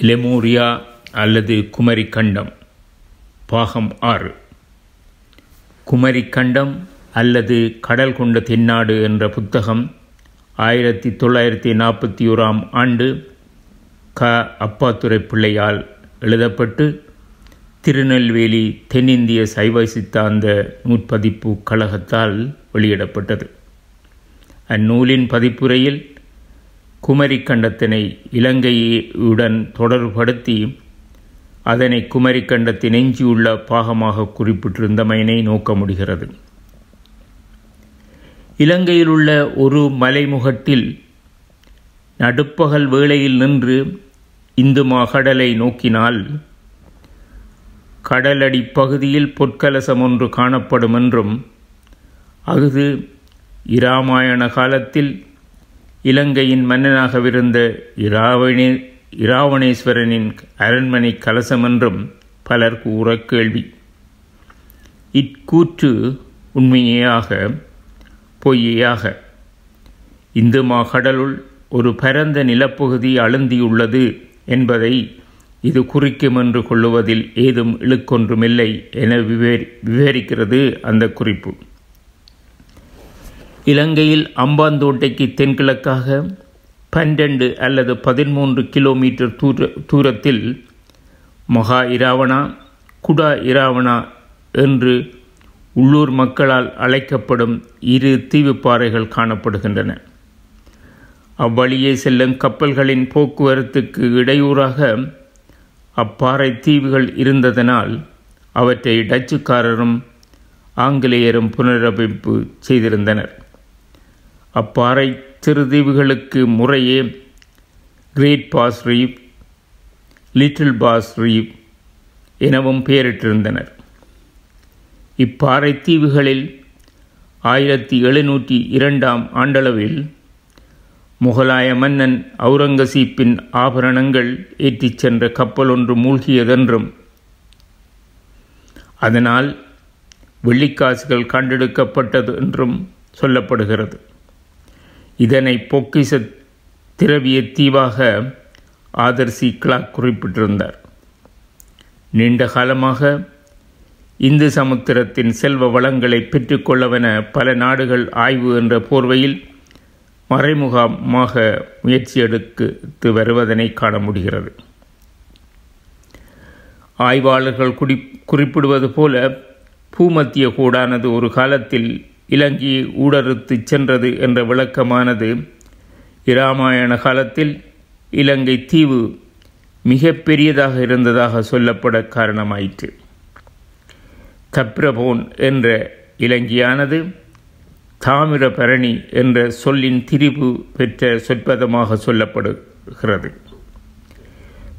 லெமூரியா அல்லது குமரிக்கண்டம் பாகம் ஆறு. குமரிக்கண்டம் அல்லது கடல் கொண்ட தென்னாடு என்ற புத்தகம் ஆயிரத்தி தொள்ளாயிரத்தி நாற்பத்தி ஓராம் ஆண்டு க. அப்பாத்துரை பிள்ளையால் எழுதப்பட்டு திருநெல்வேலி தென்னிந்திய சைவ சித்தாந்த நூற்பதிப்பு கழகத்தால் வெளியிடப்பட்டது. அந்நூலின் பதிப்புரையில் குமரிக்கண்டத்தினை இலங்கையுடன் தொடர்படுத்தி அதனை குமரிக்கண்டத்தின் எஞ்சியுள்ள பாகமாக குறிப்பிட்டிருந்தமையினை நோக்க முடிகிறது. இலங்கையில் உள்ள ஒரு மலைமுகட்டில் நடுப்பகல் வேளையில் நின்று இந்து மகடலை நோக்கினால் கடலடி பகுதியில் பொற்கலசம் ஒன்று காணப்படும் என்றும் அஃது இராமாயண காலத்தில் இலங்கையின் மன்னனாகவிருந்த இராவணே இராவணேஸ்வரனின் அரண்மனை கலசம் என்றும் பலர் கூற கேள்வி. இக்கூற்று உண்மையாக பொய்யாக இந்து மாகடலுள் ஒரு பரந்த நிலப்பகுதி அழுந்தியுள்ளது என்பதை இது குறிக்கும் என்று கொள்ளுவதில் ஏதும் இழுக்கொன்றுமில்லை என விவரி விவரிக்கிறது அந்த குறிப்பு. இலங்கையில் அம்பாந்தோட்டைக்கு தென்கிழக்காக பன்னிரண்டு அல்லது பதிமூன்று கிலோமீட்டர் தூர தூரத்தில் மகா இராவணா குடா இராவணா என்று உள்ளூர் மக்களால் அழைக்கப்படும் இரு தீவுப்பாறைகள் காணப்படுகின்றன. அவ்வழியே செல்லும் கப்பல்களின் போக்குவரத்துக்கு இடையூறாக அப்பாறை தீவுகள் இருந்ததனால் அவற்றை டச்சுக்காரரும் ஆங்கிலேயரும் புனரமைப்பு செய்திருந்தனர். அப்பாறை சிறுதீவுகளுக்கு முறையே Great Basses Reef Little Basses Reef எனவும் பெயரிட்டிருந்தனர். இப்பாறை தீவுகளில் ஆயிரத்தி எழுநூற்றி இரண்டாம் ஆண்டளவில் முகலாய மன்னன் அவுரங்கசீப்பின் ஆபரணங்கள் ஏற்றிச் சென்ற கப்பல் ஒன்று மூழ்கியதென்றும் அதனால் வெள்ளிக்காசுகள் கண்டெடுக்கப்பட்டது என்றும் சொல்லப்படுகிறது. இதனை பொக்கிச திரவிய தீவாக ஆதர்சி கிளாக் குறிப்பிட்டிருந்தார். நீண்ட காலமாக இந்து சமுத்திரத்தின் செல்வ வளங்களை பெற்றுக்கொள்ளவென பல நாடுகள் ஆய்வு என்ற போர்வையில் மறைமுகமாக முயற்சி எடுத்து வருவதனை காண முடிகிறது. ஆய்வாளர்கள் குடி குறிப்பிடுவது போல பூமத்திய கூடானது ஒரு காலத்தில் இலங்கை ஊடறுத்து சென்றது என்ற விளக்கமானது இராமாயண காலத்தில் இலங்கை தீவு மிக பெரியதாக இருந்ததாக சொல்லப்பட காரணமாயிற்று. தப்ரபோன் என்ற இலங்கையானது தாமிரபரணி என்ற சொல்லின் திரிபு பெற்ற சொற்பதமாக சொல்லப்படுகிறது.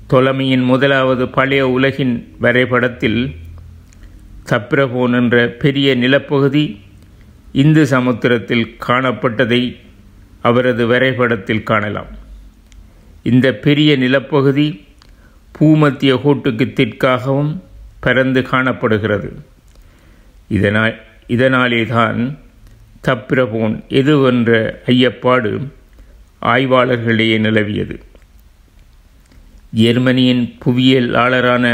தொலமையின் முதலாவது பழைய உலகின் வரைபடத்தில் தப்ரபோன் என்ற பெரிய நிலப்பகுதி இந்து சமுத்திரத்தில் காணப்பட்டதை அவரது வரைபடத்தில் காணலாம். இந்த பெரிய நிலப்பகுதி பூமத்திய கோட்டுக்கு தெற்காகவும் பரந்து காணப்படுகிறது. இதனால் இதனாலே தான் தப்பிரபோன் எதுவென்ற ஐயப்பாடு ஆய்வாளர்களிடையே நிலவியது. ஜெர்மனியின் புவியியலாளரான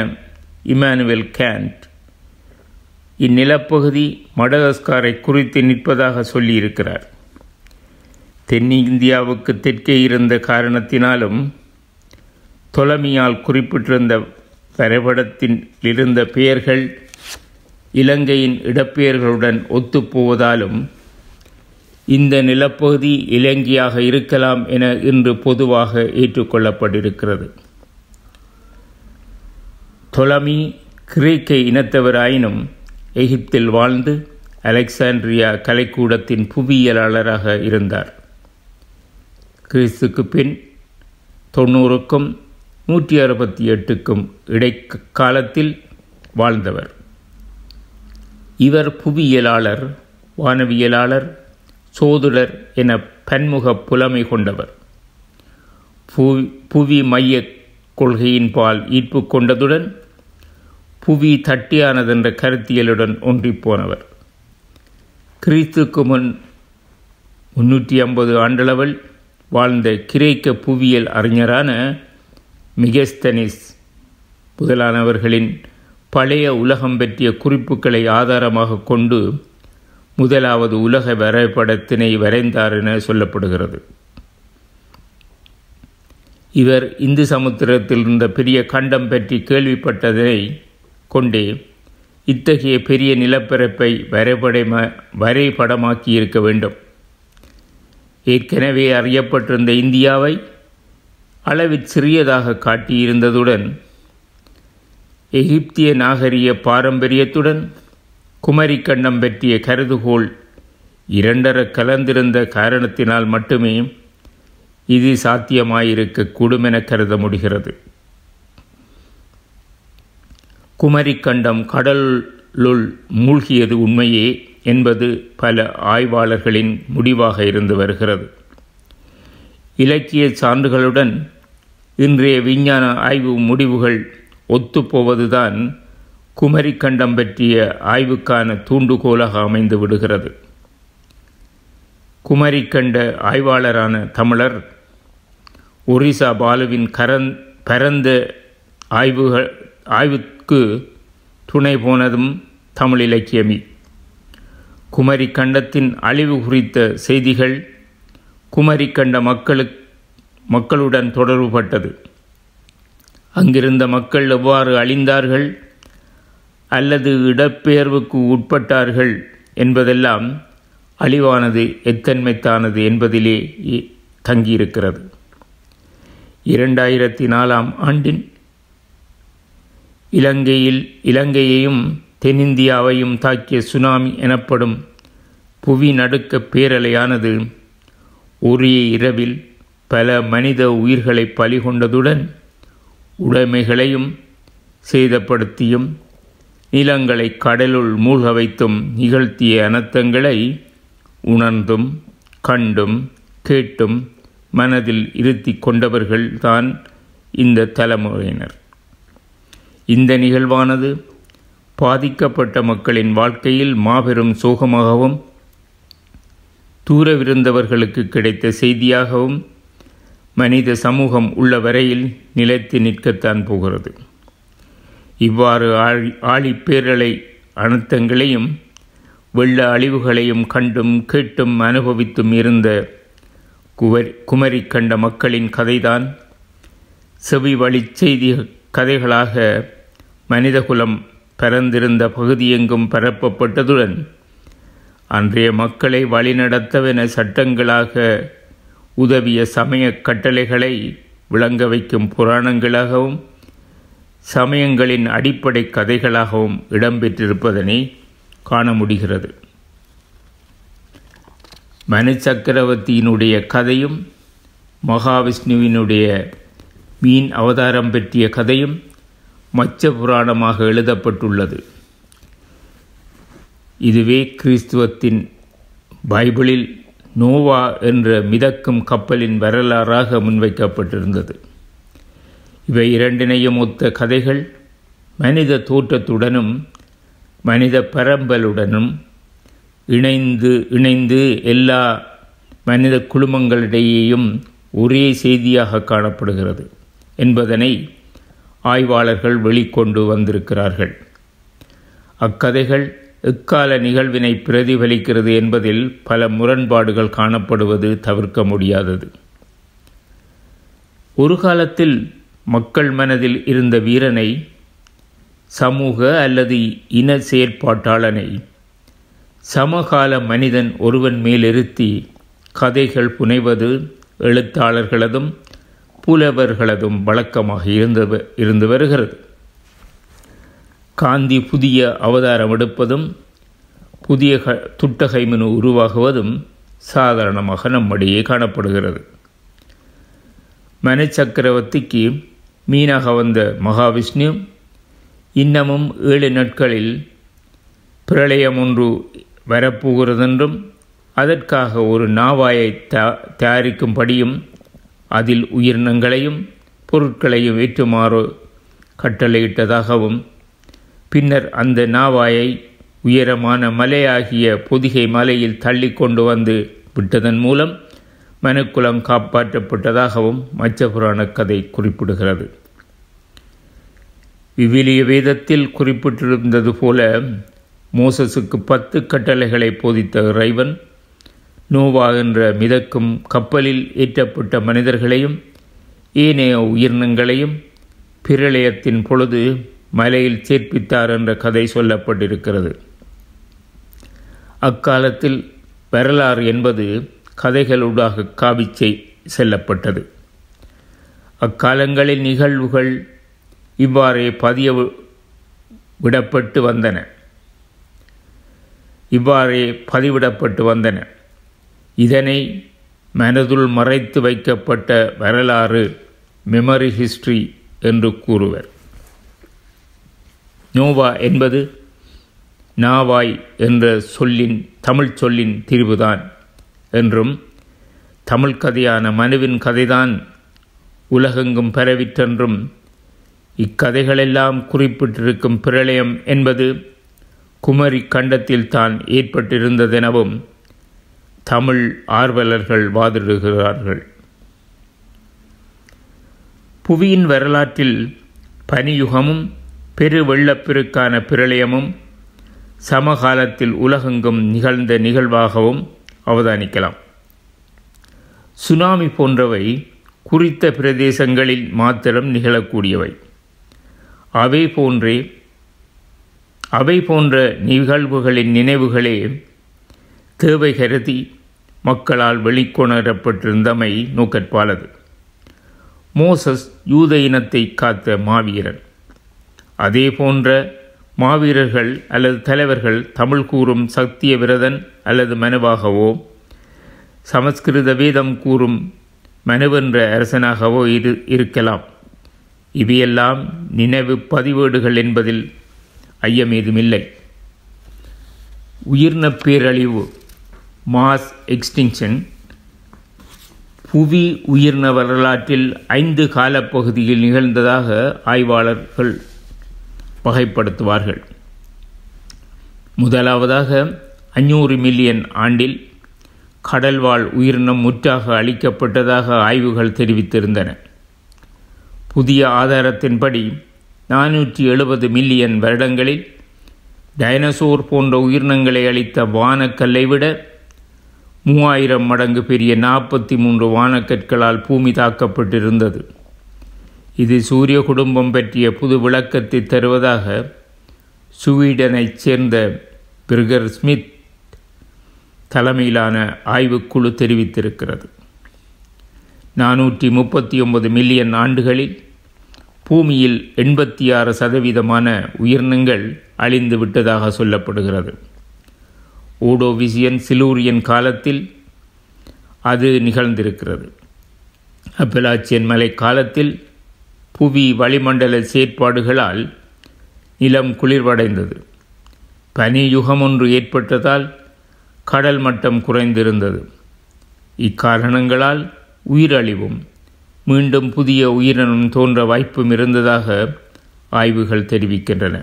இமானுவேல் கேண்ட் இந்நிலப்பகுதி மடகஸ்காரை குறித்து நிற்பதாக சொல்லியிருக்கிறார். தென்னிந்தியாவுக்கு தெற்கே இருந்த காரணத்தினாலும் தொலமியால் குறிப்பிட்டிருந்த வரைபடத்தில் இருந்த பெயர்கள் இலங்கையின் இடப்பெயர்களுடன் ஒத்துப்போவதாலும் இந்த நிலப்பகுதி இலங்கையாக இருக்கலாம் என இன்று பொதுவாக ஏற்றுக்கொள்ளப்பட்டிருக்கிறது. தொலமி கிரேக்க இனத்தவராயினும் எகிப்தில் வாழ்ந்து அலெக்சாண்ட்ரியா கலைக்கூடத்தின் புவியியலாளராக இருந்தார். கிறிஸ்துக்கு பின் தொண்ணூறுக்கும் நூற்றி அறுபத்தி எட்டுக்கும் இடைக்காலத்தில் வாழ்ந்தவர். இவர் புவியியலாளர் வானவியலாளர் சோதுடர் என பன்முக புலமை கொண்டவர். புவி மைய கொள்கையின் பால் ஈர்ப்பு கொண்டதுடன் புவி தட்டியானதென்ற கருத்தியலுடன் ஒன்றிப்போனவர். கிறிஸ்துக்கு முன் முன்னூற்றி ஐம்பது ஆண்டளவில் வாழ்ந்த கிரேக்க புவியியல் அறிஞரான மிகஸ்தனிஸ் முதலானவர்களின் பழைய உலகம் பற்றிய குறிப்புகளை ஆதாரமாக கொண்டு முதலாவது உலக வரைபடத்தினை வரைந்தார் என சொல்லப்படுகிறது. இவர் இந்து சமுத்திரத்தில் இருந்த பெரிய கண்டம் பற்றி கேள்விப்பட்டதை கொண்டே இத்தகைய பெரிய நிலப்பரப்பை வரைபடம வரைபடமாக்கி இருக்க வேண்டும். ஏற்கனவே அறியப்பட்டிருந்த இந்தியாவை அளவில் சிறியதாக காட்டியிருந்ததுடன் எகிப்திய நாகரிக பாரம்பரியத்துடன் குமரிக்கண்ணம் பற்றிய கருதுகோள் இரண்டர கலந்திருந்த காரணத்தினால் மட்டுமே இது சாத்தியமாயிருக்கக்கூடும் கூடுமென கருத முடிகிறது. குமரிக்கண்டம் கடலுள் மூழ்கியது உண்மையே என்பது பல ஆய்வாளர்களின் முடிவாக இருந்து வருகிறது. இலக்கிய சான்றுகளுடன் இன்றைய விஞ்ஞான ஆய்வு முடிவுகள் ஒத்துப்போவதுதான் குமரிக்கண்டம் பற்றிய ஆய்வுக்கான தூண்டுகோலாக அமைந்து விடுகிறது. குமரிக்கண்ட ஆய்வாளரான தமிழர் ஒரிசா பாலுவின் கரந் பரந்த ஆய்வுகள் ஆய்வு துணை போனதும் தமிழ் இலக்கியமே. குமரி கண்டத்தின் அழிவு குறித்த செய்திகள் குமரி கண்ட மக்களுக்கு மக்களுடன் தொடர்புபட்டது. அங்கிருந்த மக்கள் எவ்வாறு அழிந்தார்கள் அல்லது இடப்பெயர்வுக்கு உட்பட்டார்கள் என்பதெல்லாம் அழிவானது எத்தன்மைத்தானது என்பதிலே தங்கியிருக்கிறது. இரண்டாயிரத்தி நாலாம் ஆண்டின் இலங்கையில் இலங்கையையும் தென்னிந்தியாவையும் தாக்கிய சுனாமி எனப்படும் புவி நடுக்க பேரலையானது ஒரே இரவில் பல மனித உயிர்களை பலிகொண்டதுடன் உடைமைகளையும் சேதப்படுத்தியும் நிலங்களை கடலுள் மூழ்க வைத்தும் நிகழ்த்திய அனர்த்தங்களை உணர்ந்தும் கண்டும் கேட்டும் மனதில் இருத்தி கொண்டவர்கள்தான் இந்த தலைமுறையினர். இந்த நிகழ்வானது பாதிக்கப்பட்ட மக்களின் வாழ்க்கையில் மாபெரும் சோகமாகவும் தூரவிருந்தவர்களுக்கு கிடைத்த செய்தியாகவும் மனித சமூகம் உள்ள வரையில் நிலைத்து நிற்கத்தான் போகிறது. இவ்வாறு ஆழி ஆழிப்பேரலை அனர்த்தங்களையும் வெள்ள அழிவுகளையும் கண்டும் கேட்டும் அனுபவித்தும் இருந்த குவரி குமரி கண்ட மக்களின் கதைதான் செவி வழி செய்தி கதைகளாக மனிதகுலம் பரந்திருந்த பகுதியெங்கும் பரப்பப்பட்டதுடன் அன்றைய மக்களை வழிநடத்தவென சட்டங்களாக உதவிய சமய கட்டளைகளை விளங்க வைக்கும் புராணங்களாகவும் சமயங்களின் அடிப்படை கதைகளாகவும் இடம்பெற்றிருப்பதனை காண முடிகிறது. மனு சக்கரவர்த்தியினுடைய கதையும் மகாவிஷ்ணுவினுடைய மீன் அவதாரம் பற்றிய கதையும் மச்ச புராணமாக எழுதப்பட்டுள்ளது. இதுவே கிறிஸ்துவத்தின் பைபிளில் நோவா என்ற மிதக்கும் கப்பலின் வரலாறாக முன்வைக்கப்பட்டிருந்தது. இவை இரண்டினையும் ஒத்த கதைகள். மனித தோற்றத்துடனும் மனித பரம்பலுடனும் இணைந்து இணைந்து எல்லா மனித குழுமங்களிடையேயும் ஒரே செய்தியாக காணப்படுகிறது. என்பதனை ஆய்வாளர்கள் வெளிக்கொண்டு வந்திருக்கிறார்கள். அக்கதைகள் எக்கால நிகழ்வினை பிரதிபலிக்கிறது என்பதில் பல முரண்பாடுகள் காணப்படுவது தவிர்க்க முடியாதது. ஒரு காலத்தில் மக்கள் மனதில் இருந்த வீரனை சமூக அல்லது இன செயற்பாட்டாளனை சமகால மனிதன் ஒருவன் மேலிருத்தி கதைகள் புனைவது எழுத்தாளர்களதும் புலவர்களதும் வழக்கமாக இருந்து இருந்து வருகிறது. காந்தி புதிய அவதாரம் எடுப்பதும் புதிய க துட்டகைமனு உருவாகுவதும் சாதாரணமாக நம்மிடையே காணப்படுகிறது. மனு சக்கரவர்த்திக்கு மீனாக வந்த மகாவிஷ்ணு இன்னமும் ஏழு நாட்களில் பிரளயம் ஒன்று வரப்போகிறதென்றும் அதற்காக ஒரு நாவாயை தயாரிக்கும்படியும் அதில் உயிரினங்களையும் பொருட்களையும் ஏற்றுமாறு கட்டளையிட்டதாகவும் பின்னர் அந்த நாவாயை உயரமான மலையாகிய பொதிகை மலையில் தள்ளி கொண்டு வந்து விட்டதன் மூலம் மனுக்குலம் காப்பாற்றப்பட்டதாகவும் மச்ச புராண கதை குறிப்பிடுகிறது. விவிலிய வேதத்தில் குறிப்பிட்டிருந்தது போல மோசஸுக்கு பத்து கட்டளைகளை போதித்த இறைவன் நோவா என்ற மிதக்கும் கப்பலில் ஏற்றப்பட்ட மனிதர்களையும் ஏனைய உயிரினங்களையும் பிரளயத்தின் பொழுது மலையில் சேர்ப்பித்தார் என்ற கதை சொல்லப்பட்டிருக்கிறது. அக்காலத்தில் வரலாறு என்பது கதைகளூடாக காவிச்சை செல்லப்பட்டது. அக்காலங்களில் நிகழ்வுகள் இவ்வாறே பதிய விடப்பட்டு வந்தன. இவ்வாறே பதிவிடப்பட்டு வந்தன. இதனை மனதுள் மறைத்து வைக்கப்பட்ட வரலாறு மெமரி ஹிஸ்டரி என்று கூறுவர். நோவா என்பது நாவாய் என்ற சொல்லின் தமிழ் சொல்லின் திரிவுதான் என்றும் தமிழ் கதையான மனுவின் கதைதான் உலகெங்கும் பரவிற்றென்றும் இக்கதைகளெல்லாம் குறிப்பிட்டிருக்கும் பிரளயம் என்பது குமரி கண்டத்தில் தான் ஏற்பட்டிருந்ததெனவும் தமிழ் ஆர்வலர்கள் வாதிடுகிறார்கள். புவியின் வரலாற்றில் பனியுகமும் பெரு வெள்ளப்பெருக்கான பிரளயமும் சமகாலத்தில் உலகெங்கும் நிகழ்ந்த நிகழ்வாகவும் அவதானிக்கலாம். சுனாமி போன்றவை குறித்த பிரதேசங்களில் மாத்திரம் நிகழக்கூடியவை. அவை போன்றே அவை போன்ற நிகழ்வுகளின் நினைவுகளே தேவை கருதி மக்களால் வெளிக்கொணரப்பட்டிருந்தமை நோக்கற்பாலது. மோசஸ் யூத இனத்தை காத்த மாவீரன். அதே போன்ற மாவீரர்கள் அல்லது தலைவர்கள் தமிழ் கூறும் சத்திய விரதன் அல்லது மனுவாகவோ சமஸ்கிருத வேதம் கூறும் மனுவென்ற அரசனாகவோ இரு இருக்கலாம். இவையெல்லாம் நினைவு பதிவேடுகள் என்பதில் ஐயமேதுமில்லை. உயிர்ன பேரழிவு மாஸ் எக்ஸ்டிங்ஷன் புவி உயிர்ன வரலாற்றில் ஐந்து காலப்பகுதியில் நிகழ்ந்ததாக ஆய்வாளர்கள் வகைப்படுத்துவார்கள். முதலாவதாக அஞ்சூறு மில்லியன் ஆண்டில் கடல்வாழ் உயிரினம் முற்றாக அளிக்கப்பட்டதாக ஆய்வுகள் தெரிவித்திருந்தன. புதிய ஆதாரத்தின்படி நானூற்றி எழுபது மில்லியன் வருடங்களில் டைனசோர் போன்ற உயிரினங்களை அளித்த வானக்கல்லை விட மூவாயிரம் மடங்கு பெரிய நாற்பத்தி மூன்று வானக்கற்களால் பூமி தாக்கப்பட்டிருந்தது. இது சூரிய குடும்பம் பற்றிய புது விளக்கத்தை தருவதாக சுவீடனைச் சேர்ந்த பிர்கர் ஸ்மித் தலைமையிலான ஆய்வுக்குழு தெரிவித்திருக்கிறது. நானூற்றி முப்பத்தி ஒன்பது மில்லியன் ஆண்டுகளில் பூமியில் எண்பத்தி ஆறு சதவீதமான உயிரினங்கள் அழிந்து விட்டதாக சொல்லப்படுகிறது. ஓடோவிசியன் சிலூரியன் காலத்தில் அது நிகழ்ந்திருக்கிறது. அப்பலாச்சியன் மலை காலத்தில் புவி வளிமண்டல செயற்பாடுகளால் நிலம் குளிர்வடைந்தது. பனி யுகம் ஒன்று ஏற்பட்டதால் கடல் மட்டம் குறைந்திருந்தது. இக்காரணங்களால் உயிரழிவும் மீண்டும் புதிய உயிரினம் தோன்ற வாய்ப்பும் இருந்ததாக ஆய்வுகள் தெரிவிக்கின்றன.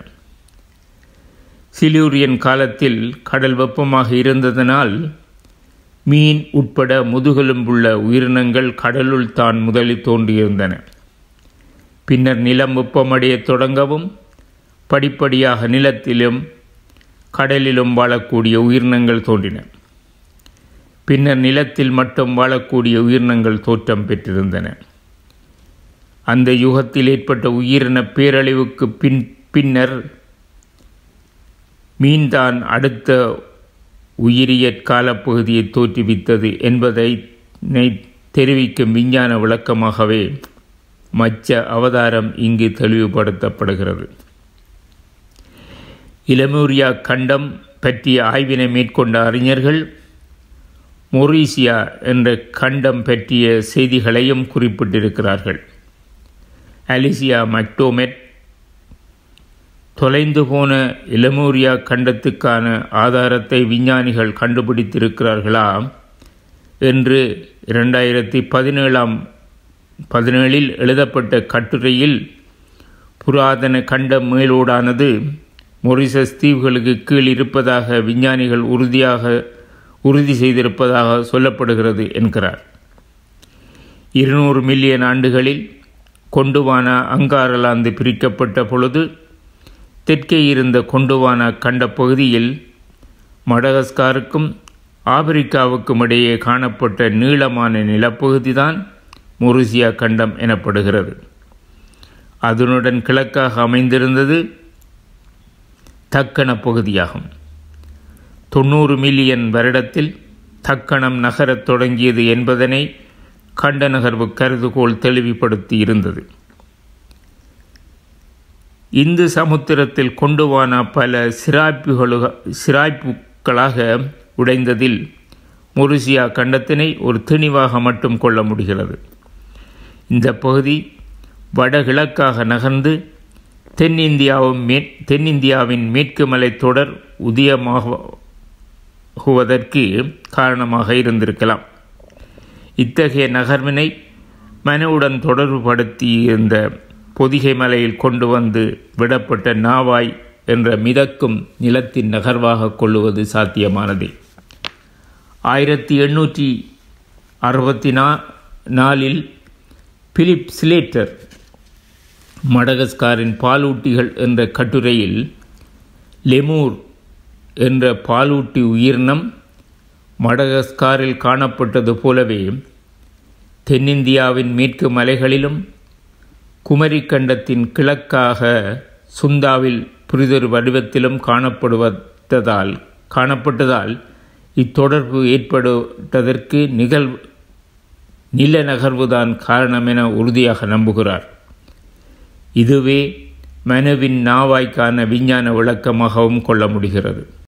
சிலூரியன் காலத்தில் கடல் வெப்பமாக இருந்ததனால் மீன் உட்பட முதுகெலும்புள்ள உயிரினங்கள் கடலுள் தான் முதலில் தோன்றியிருந்தன. பின்னர் நிலம் வெப்பமடைய தொடங்கவும் படிப்படியாக நிலத்திலும் கடலிலும் வாழக்கூடிய உயிரினங்கள் தோன்றின. பின்னர் நிலத்தில் மட்டும் வாழக்கூடிய உயிரினங்கள் தோற்றம் பெற்றிருந்தன. அந்த யுகத்தில் ஏற்பட்ட உயிரின பேரழிவுக்கு பின் பின்னர் மீன்தான் அடுத்த உயிரியற் காலப்பகுதியை தோற்றுவித்தது என்பதை தெரிவிக்கும் விஞ்ஞான விளக்கமாகவே மச்ச அவதாரம் இங்கு தெளிவுபடுத்தப்படுகிறது. இலமூரியா கண்டம் பற்றிய ஆய்வினை மேற்கொண்ட அறிஞர்கள் மொரீசியா என்ற கண்டம் பற்றிய செய்திகளையும் குறிப்பிட்டிருக்கிறார்கள். அலிசியா மக்டோமெட் தொலைந்து போன இலமூரியா கண்டத்துக்கான ஆதாரத்தை விஞ்ஞானிகள் கண்டுபிடித்திருக்கிறார்களா என்று இரண்டாயிரத்தி பதினேழாம் பதினேழில் எழுதப்பட்ட கட்டுரையில் புராதன கண்ட மேலோடானது மொரிசஸ் தீவுகளுக்கு கீழ் இருப்பதாக விஞ்ஞானிகள் உறுதியாக உறுதி செய்திருப்பதாக சொல்லப்படுகிறது என்கிறார். இருநூறு மில்லியன் ஆண்டுகளில் கொண்டுவான அங்காரலாந்து பிரிக்கப்பட்ட பொழுது தெற்கே இருந்த கொண்டுவானா கண்ட பகுதியில் மடகஸ்காருக்கும் ஆப்பிரிக்காவுக்கும் இடையே காணப்பட்ட நீளமான நிலப்பகுதிதான் மொரிசியா கண்டம் எனப்படுகிறது. அதனுடன் கிழக்காக அமைந்திருந்தது தக்கண பகுதியாகும். தொண்ணூறு மில்லியன் வருடத்தில் தக்கணம் நகரத் தொடங்கியது என்பதனை கண்ட நகர்வு கருதுகோள் தெளிவுபடுத்தி இருந்தது. இந்து சமுத்திரத்தில் கொண்டுவான பல சிராய்ப்புகளுக சிராய்ப்புகளாக உடைந்ததில் மொரிசியா கண்டத்தினை ஒரு திணிவாக மட்டும் கொள்ள முடிகிறது. இந்த பகுதி வடகிழக்காக நகர்ந்து தென்னிந்தியாவும் மே தென்னிந்தியாவின் மேற்கு மலைத்தொடர் உதயமாகுவதற்கு காரணமாக இருந்திருக்கலாம். இத்தகைய நகர்வினை மனுவுடன் தொடர்புபடுத்தியிருந்த பொதிகை மலையில் கொண்டு வந்து விடப்பட்ட நாவாய் என்ற மிதக்கும் நிலத்தின் நகர்வாக கொள்ளுவது சாத்தியமானது. ஆயிரத்தி எண்ணூற்றி அறுபத்தி நா நாலில் பிலிப் ஸ்லேட்டர் மடகஸ்காரின் பாலூட்டிகள் என்ற கட்டுரையில் லெமூர் என்ற பாலூட்டி உயிரினம் மடகஸ்காரில் காணப்பட்டது போலவே தென்னிந்தியாவின் மேற்கு மலைகளிலும் குமரி கண்டத்தின் கிழக்காக சுந்தாவில் புரிதொரு வடிவத்திலும் காணப்படுவதால் காணப்பட்டதால் இத்தொடர்பு ஏற்படுவதற்கு நிகழ் நில நகர்வுதான் காரணம் என உறுதியாக நம்புகிறார். இதுவே மனுவின் நாவாய்க்கான விஞ்ஞான விளக்கமாகவும் கொள்ள முடிகிறது.